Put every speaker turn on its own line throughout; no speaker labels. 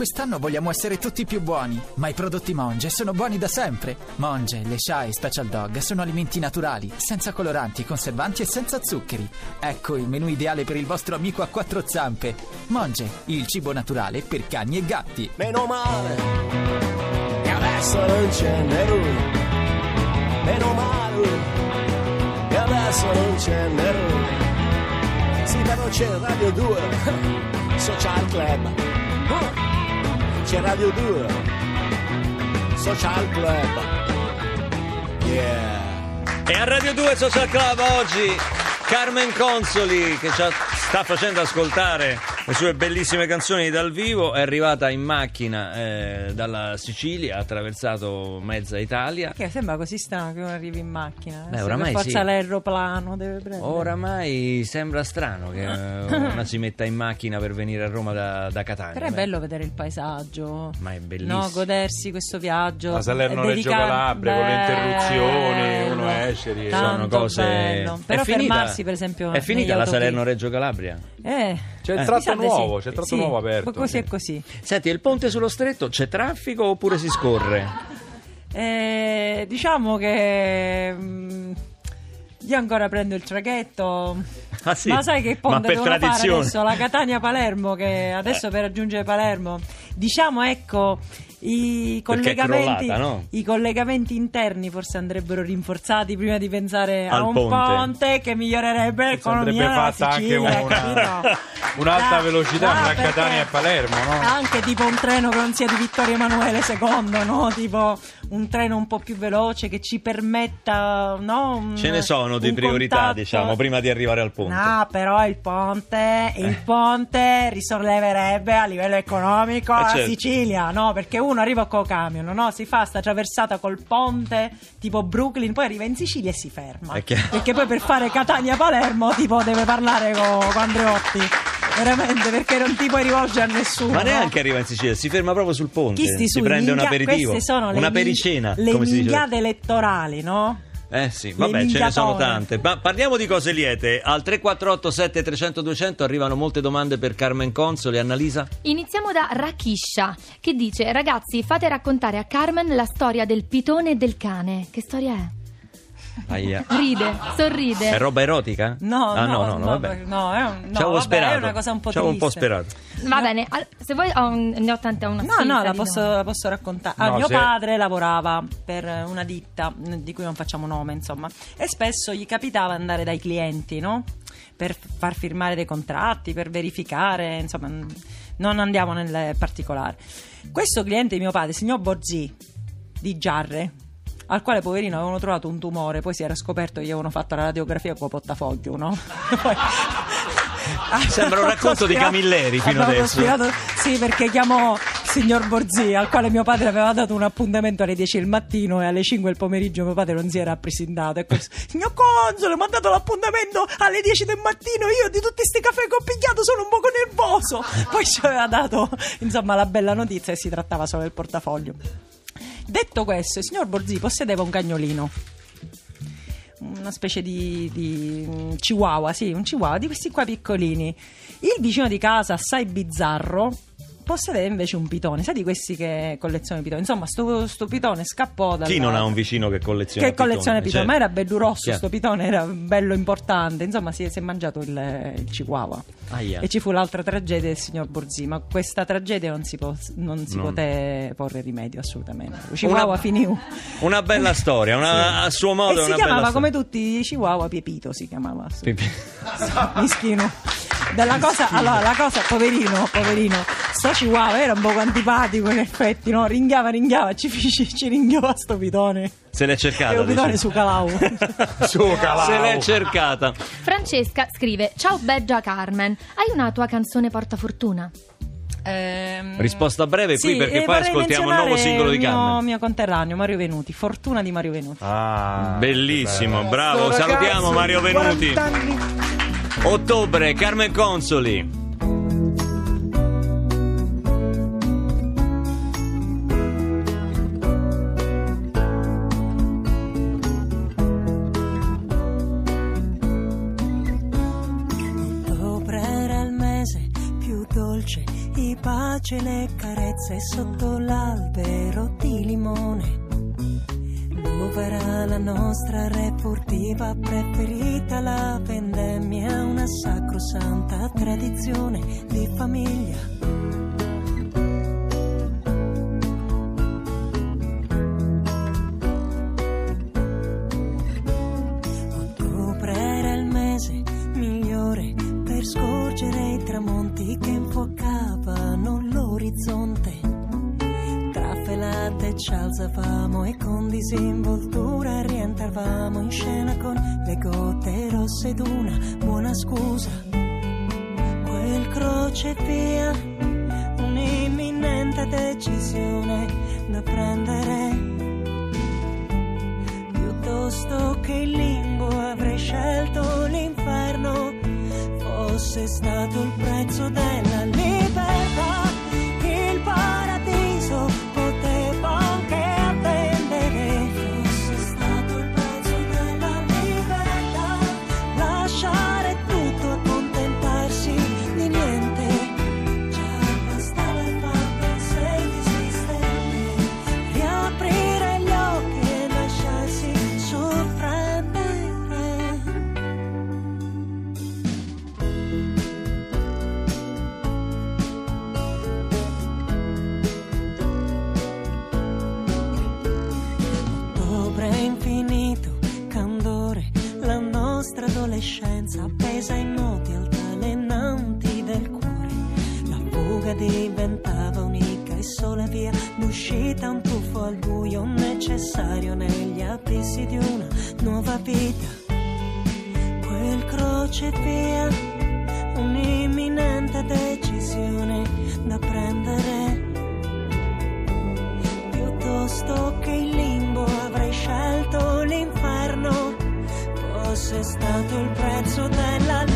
quest'anno vogliamo essere tutti più buoni, ma i prodotti Monge sono buoni da sempre. Monge, le Sha e Special Dog sono alimenti naturali, senza coloranti, conservanti e senza zuccheri. Ecco il menù ideale per il vostro amico a quattro zampe. Monge, il cibo naturale per cani e gatti.
Meno male che adesso non c'è lui. Meno male che adesso non c'è lui. Sì, però c'è Radio 2, Social Club. C'è Radio 2, Social Club. Yeah.
E a Radio 2 Social Club oggi Carmen Consoli che ci sta facendo ascoltare le sue bellissime canzoni dal vivo è arrivata in macchina eh, dalla Sicilia, ha attraversato mezza Italia.
Che sembra così strano che uno arrivi in macchina.
Beh,
Se
oramai
forza
sì.
l'aeroplano deve prendere.
Oramai sembra strano che eh, una si metta in macchina per venire a Roma da, da Catania.
Però è
Beh,
bello vedere il paesaggio.
Ma è bellissimo.
No, godersi questo viaggio.
La Salerno-Reggio Calabria con le interruzioni, uno esce,
Sono cose.
bello.
È
Però
finita-
fermarsi, per esempio.
È finita la. Salerno-Reggio Calabria?
Eh,
C'è il
mi
tratto
sa di
nuovo,
sì.
c'è il tratto
Sì,
nuovo aperto.
Così e così.
Senti, il ponte sullo stretto c'è traffico oppure si scorre?
Eh, diciamo che. mm, io ancora prendo il traghetto.
Ah, sì?
Ma sai che ponte
per
devono fare adesso? La Catania-Palermo, che adesso per raggiungere Palermo. Diciamo, ecco, i collegamenti,
crollata, no?
i collegamenti interni forse andrebbero rinforzati prima di pensare a
Al
un
ponte.
ponte, che migliorerebbe l'economia della
fatta anche
Sicilia,
una- un'alta
Ah,
velocità
ah,
tra
perché
Catania e Palermo, no?
Anche tipo un treno che non sia di Vittorio Emanuele II, no? Tipo un treno un po' più veloce che ci permetta, no? Un-
Ce ne sono di priorità,
contatto.
diciamo, prima di arrivare al ponte.
No, però il ponte, il ponte risolleverebbe a livello economico
Eh,
la
certo.
Sicilia, no? Perché uno arriva con camion, no? Si fa sta traversata col ponte tipo Brooklyn, poi arriva in Sicilia e si ferma.
Chiaro.
Perché poi per fare Catania-Palermo tipo deve parlare con, con Andreotti. Veramente, perché non ti puoi rivolgere a nessuno.
Ma neanche arriva in Sicilia, si ferma proprio sul ponte.
Chi
si
su,
prende un
minchia-
aperitivo,
Queste sono le
una pericena,
le
come si
minchiate elettorali, no?
Eh sì, vabbè, ce ne sono tante. Ma parliamo di cose liete. Al 348 7300 200 arrivano molte domande per Carmen Consoli. Annalisa?
Iniziamo da Rakisha che dice ragazzi fate raccontare a Carmen la storia del pitone e del cane. Che storia è?
Aia.
Ride, sorride.
È roba erotica?
No,
ah,
no,
no, no, vabbè.
no, è, un- no,
Ci avevo
vabbè,
sperato.
è una cosa un po'
Ci avevo un po'
triste.
sperato.
Va bene, al- se vuoi ho un- ne ho tante, una
No, no, la posso, la posso raccontare. Ah,
No,
mio
se-
padre lavorava per una ditta di cui non facciamo nome, insomma, e spesso gli capitava andare dai clienti, no? Per far firmare dei contratti, per verificare, insomma, non andiamo nel particolare. Questo cliente di mio padre, signor Borzì, di Giarre, al quale poverino avevano trovato un tumore, poi si era scoperto che gli avevano fatto la radiografia con portafoglio, no? Poi-
Sembra un racconto di Camilleri fino adesso.
sì, perché chiamò signor Borzì, al quale mio padre aveva dato un appuntamento alle 10 del mattino e alle 5 del pomeriggio mio padre non si era presentato. E questo, signor Console, mi ha dato l'appuntamento alle 10 del mattino. Io di tutti questi caffè che ho pigliato sono un poco nervoso. Poi ci aveva dato, insomma, la bella notizia e si trattava solo del portafoglio. Detto questo, il signor Borzì possedeva un cagnolino una specie di, di mm, chihuahua, sì, un chihuahua di questi qua piccolini. Il vicino di casa, assai bizzarro, possedeva invece un pitone, sai di questi che collezionano pitoni. Insomma, sto, sto pitone scappò da.
Chi non ha un vicino che colleziona
che colleziona pitoni,
pitoni?
ma era bello rosso
Chiaro.
sto pitone, era bello importante. Insomma, si, si è mangiato il, il chihuahua.
Aia.
E ci fu l'altra tragedia del signor Borzì, ma questa tragedia non si, po- non si
Non-
poté porre rimedio assolutamente. Il chihuahua finì.
Una bella storia, una, a suo modo
e
è
si
una
chiamava come tutti i chihuahua Piepito si chiamava
Pipi-
mischino della cosa allora la cosa poverino poverino sto chihuahua era un poco antipatico in effetti no? ringhiava ringhiava ci, ci, ci ringhiava sto pitone
Se l'è cercata.
un pitone su Calau
Su Calau.
Se l'è cercata.
Francesca scrive Ciao Beggia Carmen, hai una tua canzone portafortuna?
Ehm,
Risposta breve qui, perché poi ascoltiamo il nuovo singolo di
mio,
Carmen.
mio conterraneo Mario Venuti Fortuna di Mario Venuti
Ah,
Bellissimo, bravo,
Sto
salutiamo
ragazzo
Mario Venuti.
40 anni.
Ottobre, Carmen Consoli.
Pace
le carezze sotto l'albero di limone. Dove era la nostra repurtiva preferita, la vendemmia, una sacrosanta tradizione di famiglia. Ottobre era il mese migliore per scorgere i tramonti che infuocavano l'orizzonte. Ci alzavamo e con disinvoltura rientravamo in scena con le gote rosse d'una buona scusa. Quel crocevia, un'imminente decisione da prendere piuttosto che il limbo avrei scelto l'inferno fosse stato il prezzo della fosse stato il prezzo della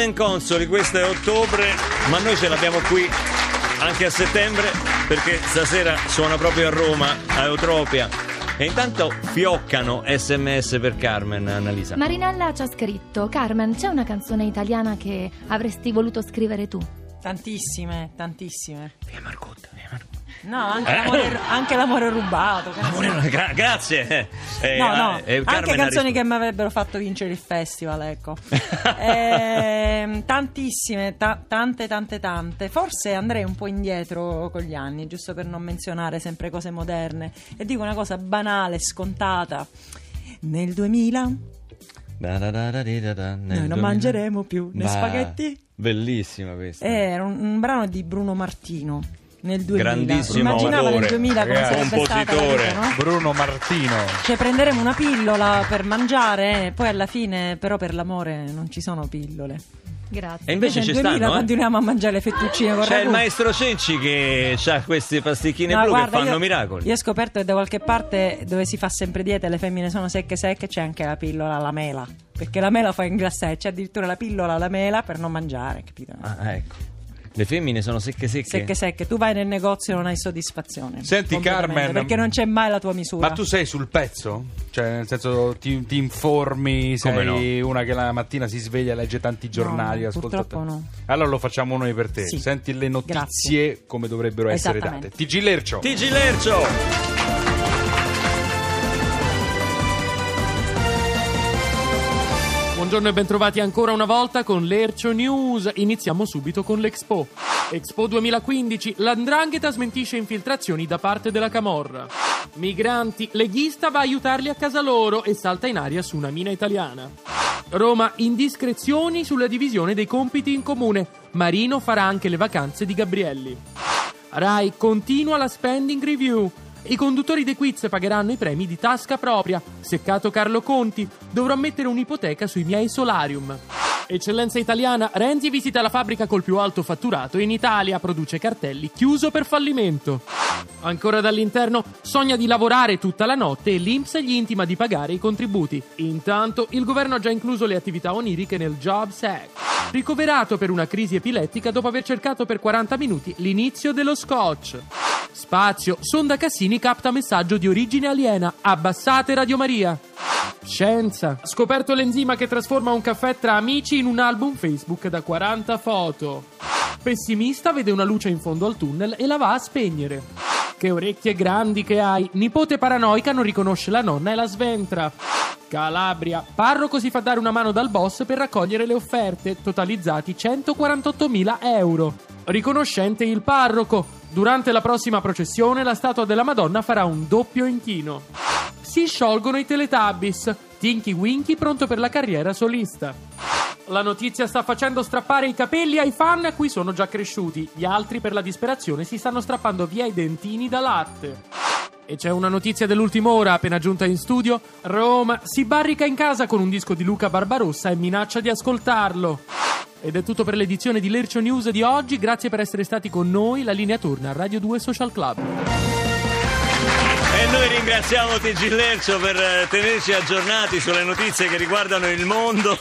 Carmen Consoli, questo è ottobre, ma noi ce l'abbiamo qui anche a settembre perché stasera suona proprio a Roma, a Eutropia. E intanto fioccano sms per Carmen, Annalisa.
Marinella ci ha scritto: Carmen, c'è una canzone italiana che avresti voluto scrivere tu?
Tantissime, tantissime.
Via via Marcotta.
No, anche, l'amore, anche l'amore rubato. che ne so.
Amore, gra- grazie. Eh,
No, no,
eh,
anche
ha
canzoni che mi avrebbero fatto vincere il festival, ecco. Ehm, tantissime, ta- tante, tante, tante. Forse andrei un po' indietro con gli anni, giusto per non menzionare sempre cose moderne. E dico una cosa banale, scontata. Nel 2000
Da da da da
noi non
2000.
mangeremo più né
Bah,
spaghetti.
Bellissima questa.
Era un, un brano di Bruno Martino. Nel 2000
Grandissimo
immaginava nel
autore,
2000 come
ragazzi,
sarebbe stata la
compositore.
vita, no?
Bruno Martino.
Cioè prenderemo una pillola per mangiare e poi alla fine però per l'amore non ci sono pillole.
Grazie.
E invece
nel
ci
2000
stanno, eh?
continuiamo a mangiare le fettuccine con
C'è il
ragù.
maestro Cenci che ha queste pasticchine
No,
blu
guarda,
che fanno
io-
miracoli.
Io ho scoperto che da qualche parte dove si fa sempre dieta e le femmine sono secche secche c'è anche la pillola alla mela. Perché la mela fa ingrassare, c'è addirittura la pillola alla mela per non mangiare, capito?
Ah, ecco. Le femmine sono secche secche.
Secche secche, tu vai nel negozio e non hai soddisfazione.
Senti, Carmen,
Perché non c'è mai la tua misura.
Ma tu sei sul pezzo? Cioè, nel senso, ti, ti informi, sei una che la mattina si sveglia, legge tanti giornali,
no,
ascolta
purtroppo
te.
no.
Allora lo facciamo noi per te.
Sì.
Senti le notizie
Grazie.
come dovrebbero essere date. TG Lercio.
TG Lercio!
Buongiorno e bentrovati ancora una volta con l'Ercio News. Iniziamo subito con l'Expo. Expo 2015, l'Andrangheta smentisce infiltrazioni da parte della Camorra. Migranti, leghista va a aiutarli a casa loro e salta in aria su una mina italiana. Roma, indiscrezioni sulla divisione dei compiti in comune. Marino farà anche le vacanze di Gabrielli. Rai continua la spending review. I conduttori dei quiz pagheranno i premi di tasca propria. Seccato Carlo Conti, dovrò mettere un'ipoteca sui miei solarium. Eccellenza italiana, Renzi visita la fabbrica col più alto fatturato in Italia, produce cartelli, chiuso per fallimento. Ancora dall'interno, sogna di lavorare tutta la notte e l'Inps gli intima di pagare i contributi. Intanto, il governo ha già incluso le attività oniriche nel Jobs Act. Ricoverato per una crisi epilettica dopo aver cercato per 40 minuti l'inizio dello scotch. Spazio, sonda Cassini capta messaggio di origine aliena. Abbassate Radio Maria. Scienza. Scoperto l'enzima che trasforma un caffè tra amici in un album Facebook da 40 foto. Pessimista vede una luce in fondo al tunnel e la va a spegnere. Che orecchie grandi che hai. Nipote paranoica non riconosce la nonna e la sventra. Calabria. Parroco si fa dare una mano dal boss per raccogliere le offerte, totalizzati 148.000 euro. Riconoscente il parroco. Durante la prossima processione la statua della Madonna farà un doppio inchino. Si sciolgono i Teletubbies. Tinky Winky pronto per la carriera solista. La notizia sta facendo strappare i capelli ai fan a cui sono già cresciuti. Gli altri per la disperazione si stanno strappando via i dentini da latte. E c'è una notizia dell'ultima ora appena giunta in studio. Roma si barrica in casa con un disco di Luca Barbarossa e minaccia di ascoltarlo. Ed è tutto per l'edizione di Lercio News di oggi. Grazie per essere stati con noi. La linea torna a Radio 2 Social Club.
E noi ringraziamo TG Lercio per eh, tenerci aggiornati sulle notizie che riguardano il mondo.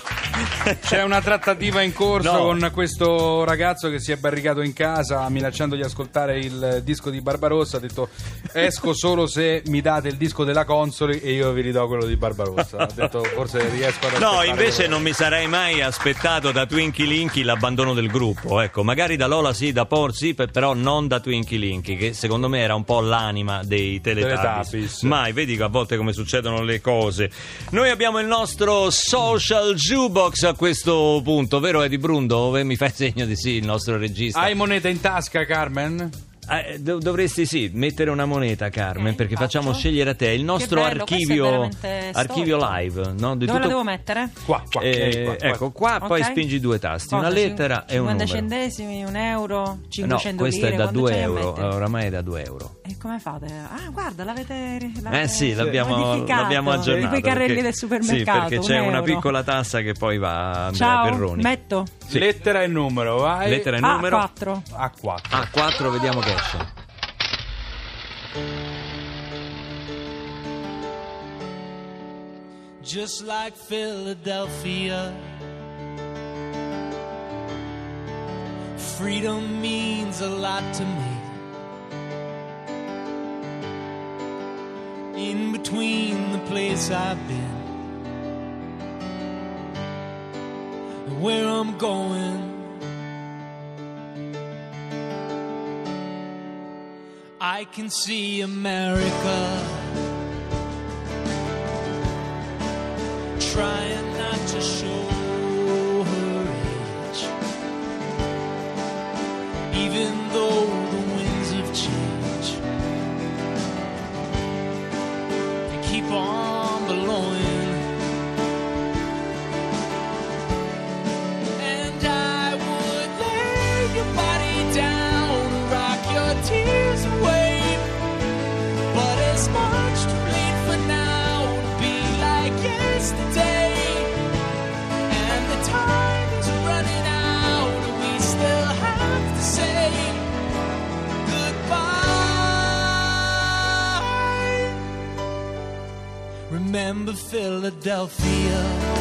C'è una trattativa in corso
No.
con questo ragazzo che si è barricato in casa minacciando di ascoltare il disco di Barbarossa. Ha detto esco solo se mi date il disco della Consoli e io vi ridò quello di Barbarossa. Ha detto forse riesco ad
No, invece
quello.
non mi sarei mai aspettato da Twinkie Linky l'abbandono del gruppo. Ecco, magari da Lola sì, da Por sì, pe- però non da Twinkie Linky, che secondo me era un po' l'anima dei. Teletubbies. Mai, vedi a volte come succedono le cose. Noi abbiamo il nostro social jukebox a questo punto, vero Edi Brundo? Mi fai segno di sì, il nostro regista.
Hai moneta in tasca, Carmen?
Eh, dov- dovresti sì mettere una moneta Carmen
Ok,
perché
faccio.
facciamo scegliere a te il nostro
bello, è
archivio archivio live no? Di
Dove
tutto-
la devo mettere?
Qua, qua.
Eh,
qua, qua.
ecco qua poi
Ok.
spingi due tasti una
Cosa,
lettera e un
50
numero
centesimi, un euro,
no
500
questo
lire.
è da
quando
2
ce ne
euro oramai è da 2 euro
E come fate? Ah, guarda, l'avete,
eh
l'avete
sì l'abbiamo, l'abbiamo aggiornato
Tipo i carrelli
perché-
del supermercato.
sì perché c'è
un
una piccola tassa che poi va a Andrea
Ciao,
Perroni
metto
Sì.
Lettera e numero, vai.
lettera e numero
A4.
A4.
A4 vediamo che
just like Philadelphia. Freedom means a lot to me. In between the place I've been and where I'm going. I can see America. trying not to show her age. Even though the winds of change keep on Remember Philadelphia.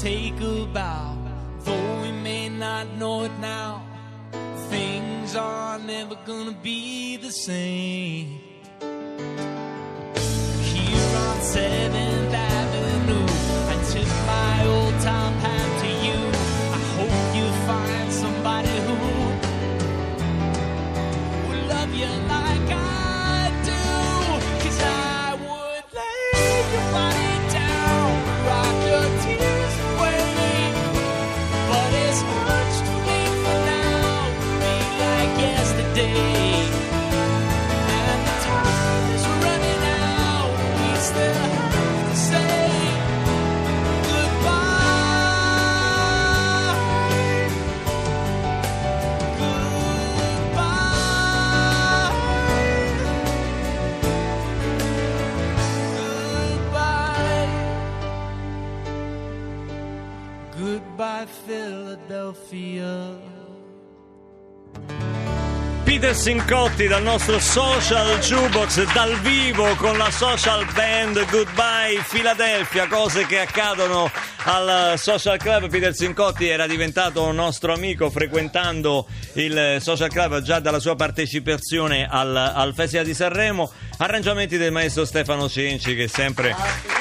Take a bow. Though we may not know it now, things are never gonna be the same. Philadelphia.
Peter Sincotti dal nostro social jukebox dal vivo con la social band Goodbye Philadelphia, cose che accadono al social club. Peter Sincotti era diventato un nostro amico frequentando il social club già dalla sua partecipazione al, al Festival di Sanremo. Arrangiamenti del maestro Stefano Cenci che sempre,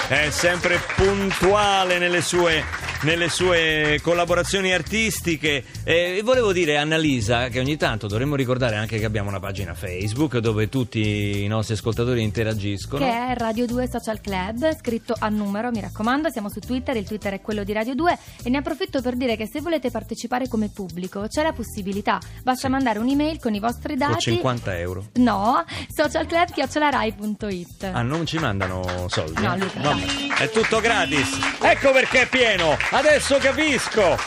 è sempre puntuale nelle sue, nelle sue collaborazioni artistiche. E volevo dire, Annalisa, che ogni tanto dovremmo ricordare anche che abbiamo una pagina Facebook dove tutti i nostri ascoltatori interagiscono.
Che è Radio 2 Social Club, scritto a numero, mi raccomando, siamo su Twitter, il Twitter è quello di Radio 2 e ne approfitto per dire che se volete partecipare come pubblico c'è la possibilità, basta mandare un'email con i vostri dati.
O 50 euro.
No, socialclub.rai.it.
Ah, non ci mandano soldi?
No, Luca,
Vabbè, È tutto gratis. Ecco perché è pieno. Adesso capisco.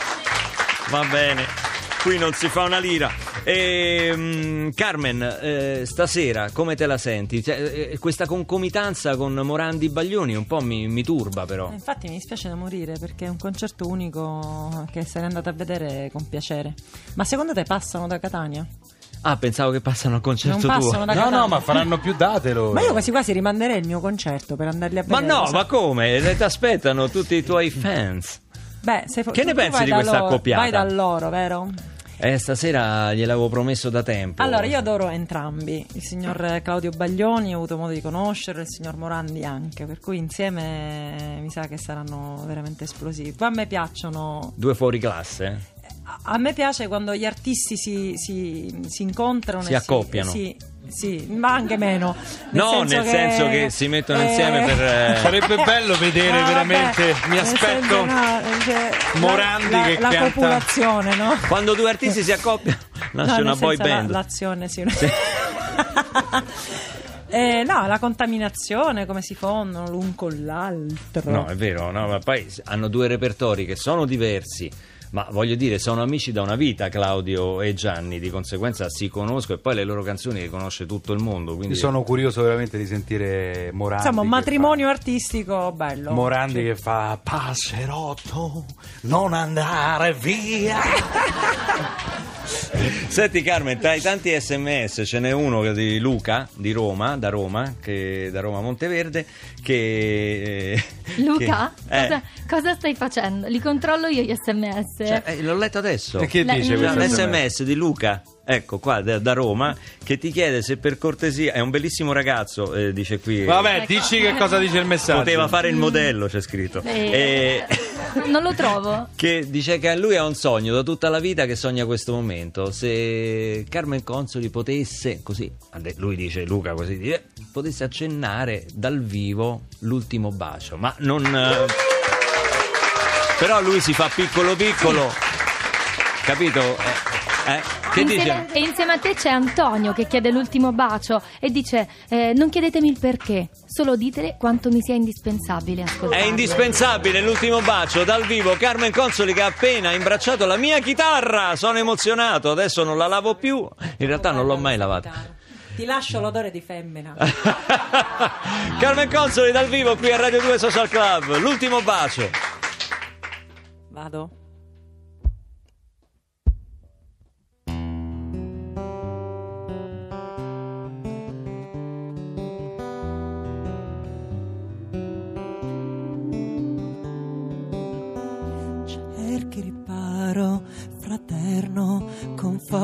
Va bene. Qui non si fa una lira. E, Carmen, eh, stasera come te la senti? Cioè, eh, questa concomitanza con Morandi Baglioni un po' mi, mi turba però.
Eh, Infatti mi dispiace da morire perché è un concerto unico che sarei andata a vedere con piacere. Ma secondo te passano da Catania?
Ah, pensavo che passano al concerto
Non
tuo.
No, no, ma faranno più date loro.
Ma io quasi quasi rimanderei il mio concerto per andarli a
Ma
vedere.
no,
sai?
ma come? Eh, Ti aspettano tutti i tuoi fans.
Beh, se fo-
Che ne pensi di
da
questa
loro-
accoppiata?
Vai da loro, vero?
Eh, stasera gliel'avevo promesso da tempo.
Allora, io adoro entrambi. Il signor Claudio Baglioni ho avuto modo di conoscerlo, il signor Morandi anche, per cui insieme mi sa che saranno veramente esplosivi. Poi a me piacciono
Due fuori classe?
A- me piace quando gli artisti si, si- si incontrano
Si accoppiano.
Sì, sì, ma anche meno.
No, nel senso che si mettono insieme per, eh,
Sarebbe bello vedere
Ah,
veramente.
vabbè,
Mi
nel
aspetto.
senso, no, cioè,
Morandi
la,
che
la, la
canta-
copulazione, no?
Quando due artisti si accoppiano, nasce
No, nel
una boy
senso la-
band.
l'azione, sì. Eh, no, la contaminazione, come si fondono l'un con l'altro.
No, è vero, no, ma poi hanno due repertori che sono diversi, Ma voglio dire, sono amici da una vita Claudio e Gianni, di conseguenza si conoscono e poi le loro canzoni le conosce tutto il mondo. Quindi...
Sono curioso veramente di sentire Morandi.
Insomma, un matrimonio artistico bello.
fa- Morandi che fa Passerotto, non andare via.
Senti Carmen, tra i tanti sms ce n'è uno di Luca di Roma, da Roma, che, da Roma Monteverde, che... eh,
Luca,
che- eh,
cosa, cosa stai facendo? Li controllo io gli sms.
cioè, eh, l'ho letto adesso.
E che
La-
dice
no,
un
sms
di Luca, ecco qua da, da Roma, che ti chiede se per cortesia, è un bellissimo ragazzo, eh, dice qui.
Vabbè,
Ecco.
dici che cosa dice il messaggio.
Poteva fare il modello, c'è scritto.
Eh,
E-
Non lo trovo.
che dice che a lui è un sogno da tutta la vita che sogna questo momento. Se Carmen Consoli potesse, così, ha lui dice Luca così, dice, potesse accennare dal vivo l'ultimo bacio, ma non... eh, però lui si fa piccolo piccolo, capito? Eh, eh, Che
Insieme,
dice?
e insieme a te c'è Antonio che chiede l'ultimo bacio e dice: eh, Non chiedetemi il perché, solo ditele quanto mi sia indispensabile
È
ascoltarlo.
indispensabile l'ultimo bacio dal vivo. Carmen Consoli che ha appena imbracciato la mia chitarra. Sono emozionato, adesso non la lavo più. In realtà non l'ho mai lavata.
Ti lascio l'odore di femmina.
Carmen Consoli dal vivo qui a Radio 2 Social Club. L'ultimo bacio.
Vado.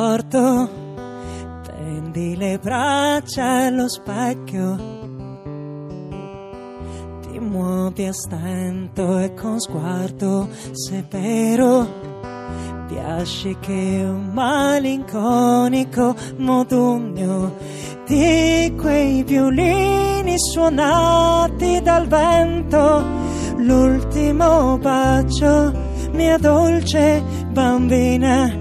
Conforto, tendi le braccia allo specchio, ti muovi a stento e con sguardo severo. Piace che un malinconico modugno di quei violini suonati dal vento, l'ultimo bacio, mia dolce bambina,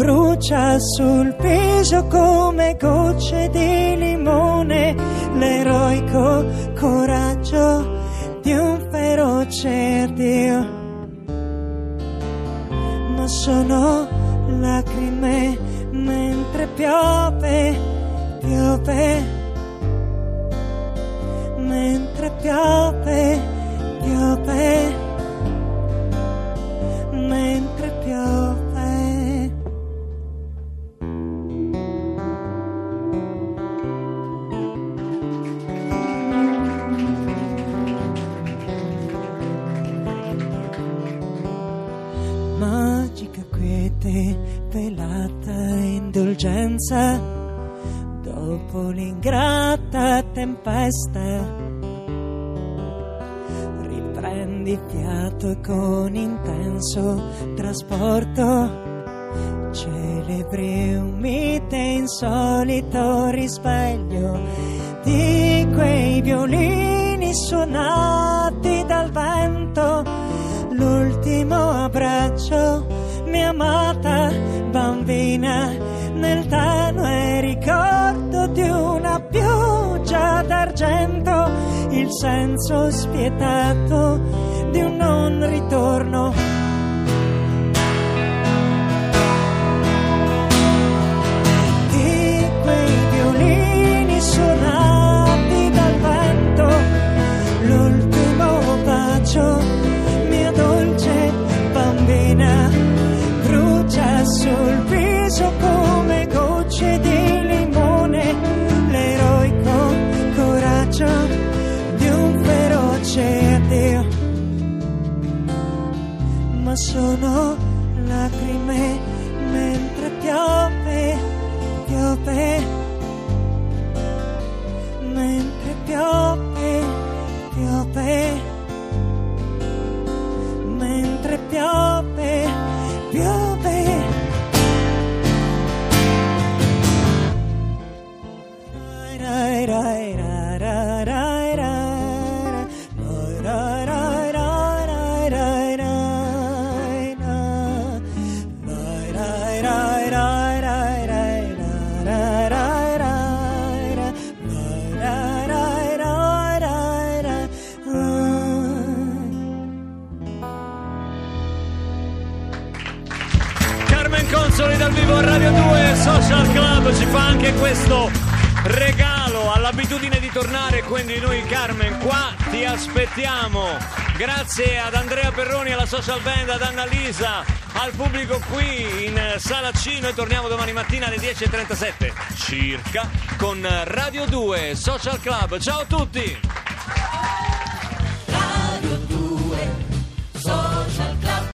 brucia sul viso come gocce di limone, l'eroico coraggio di un feroce Dio ma sono lacrime mentre piove, piove, mentre piove, piove, tempesta. Riprendi fiato con intenso trasporto celebri un mite insolito risveglio di quei violini suonati dal vento l'ultimo abbraccio, mia amata bambina, nel tenue d'argento, il senso spietato di un non ritorno. Sono lacrime mentre piove, piove,
aspettiamo. Grazie ad Andrea Perroni alla social band ad Annalisa al pubblico qui in sala C. Noi torniamo domani mattina alle 10.37 circa con Radio 2 Social Club. Ciao a tutti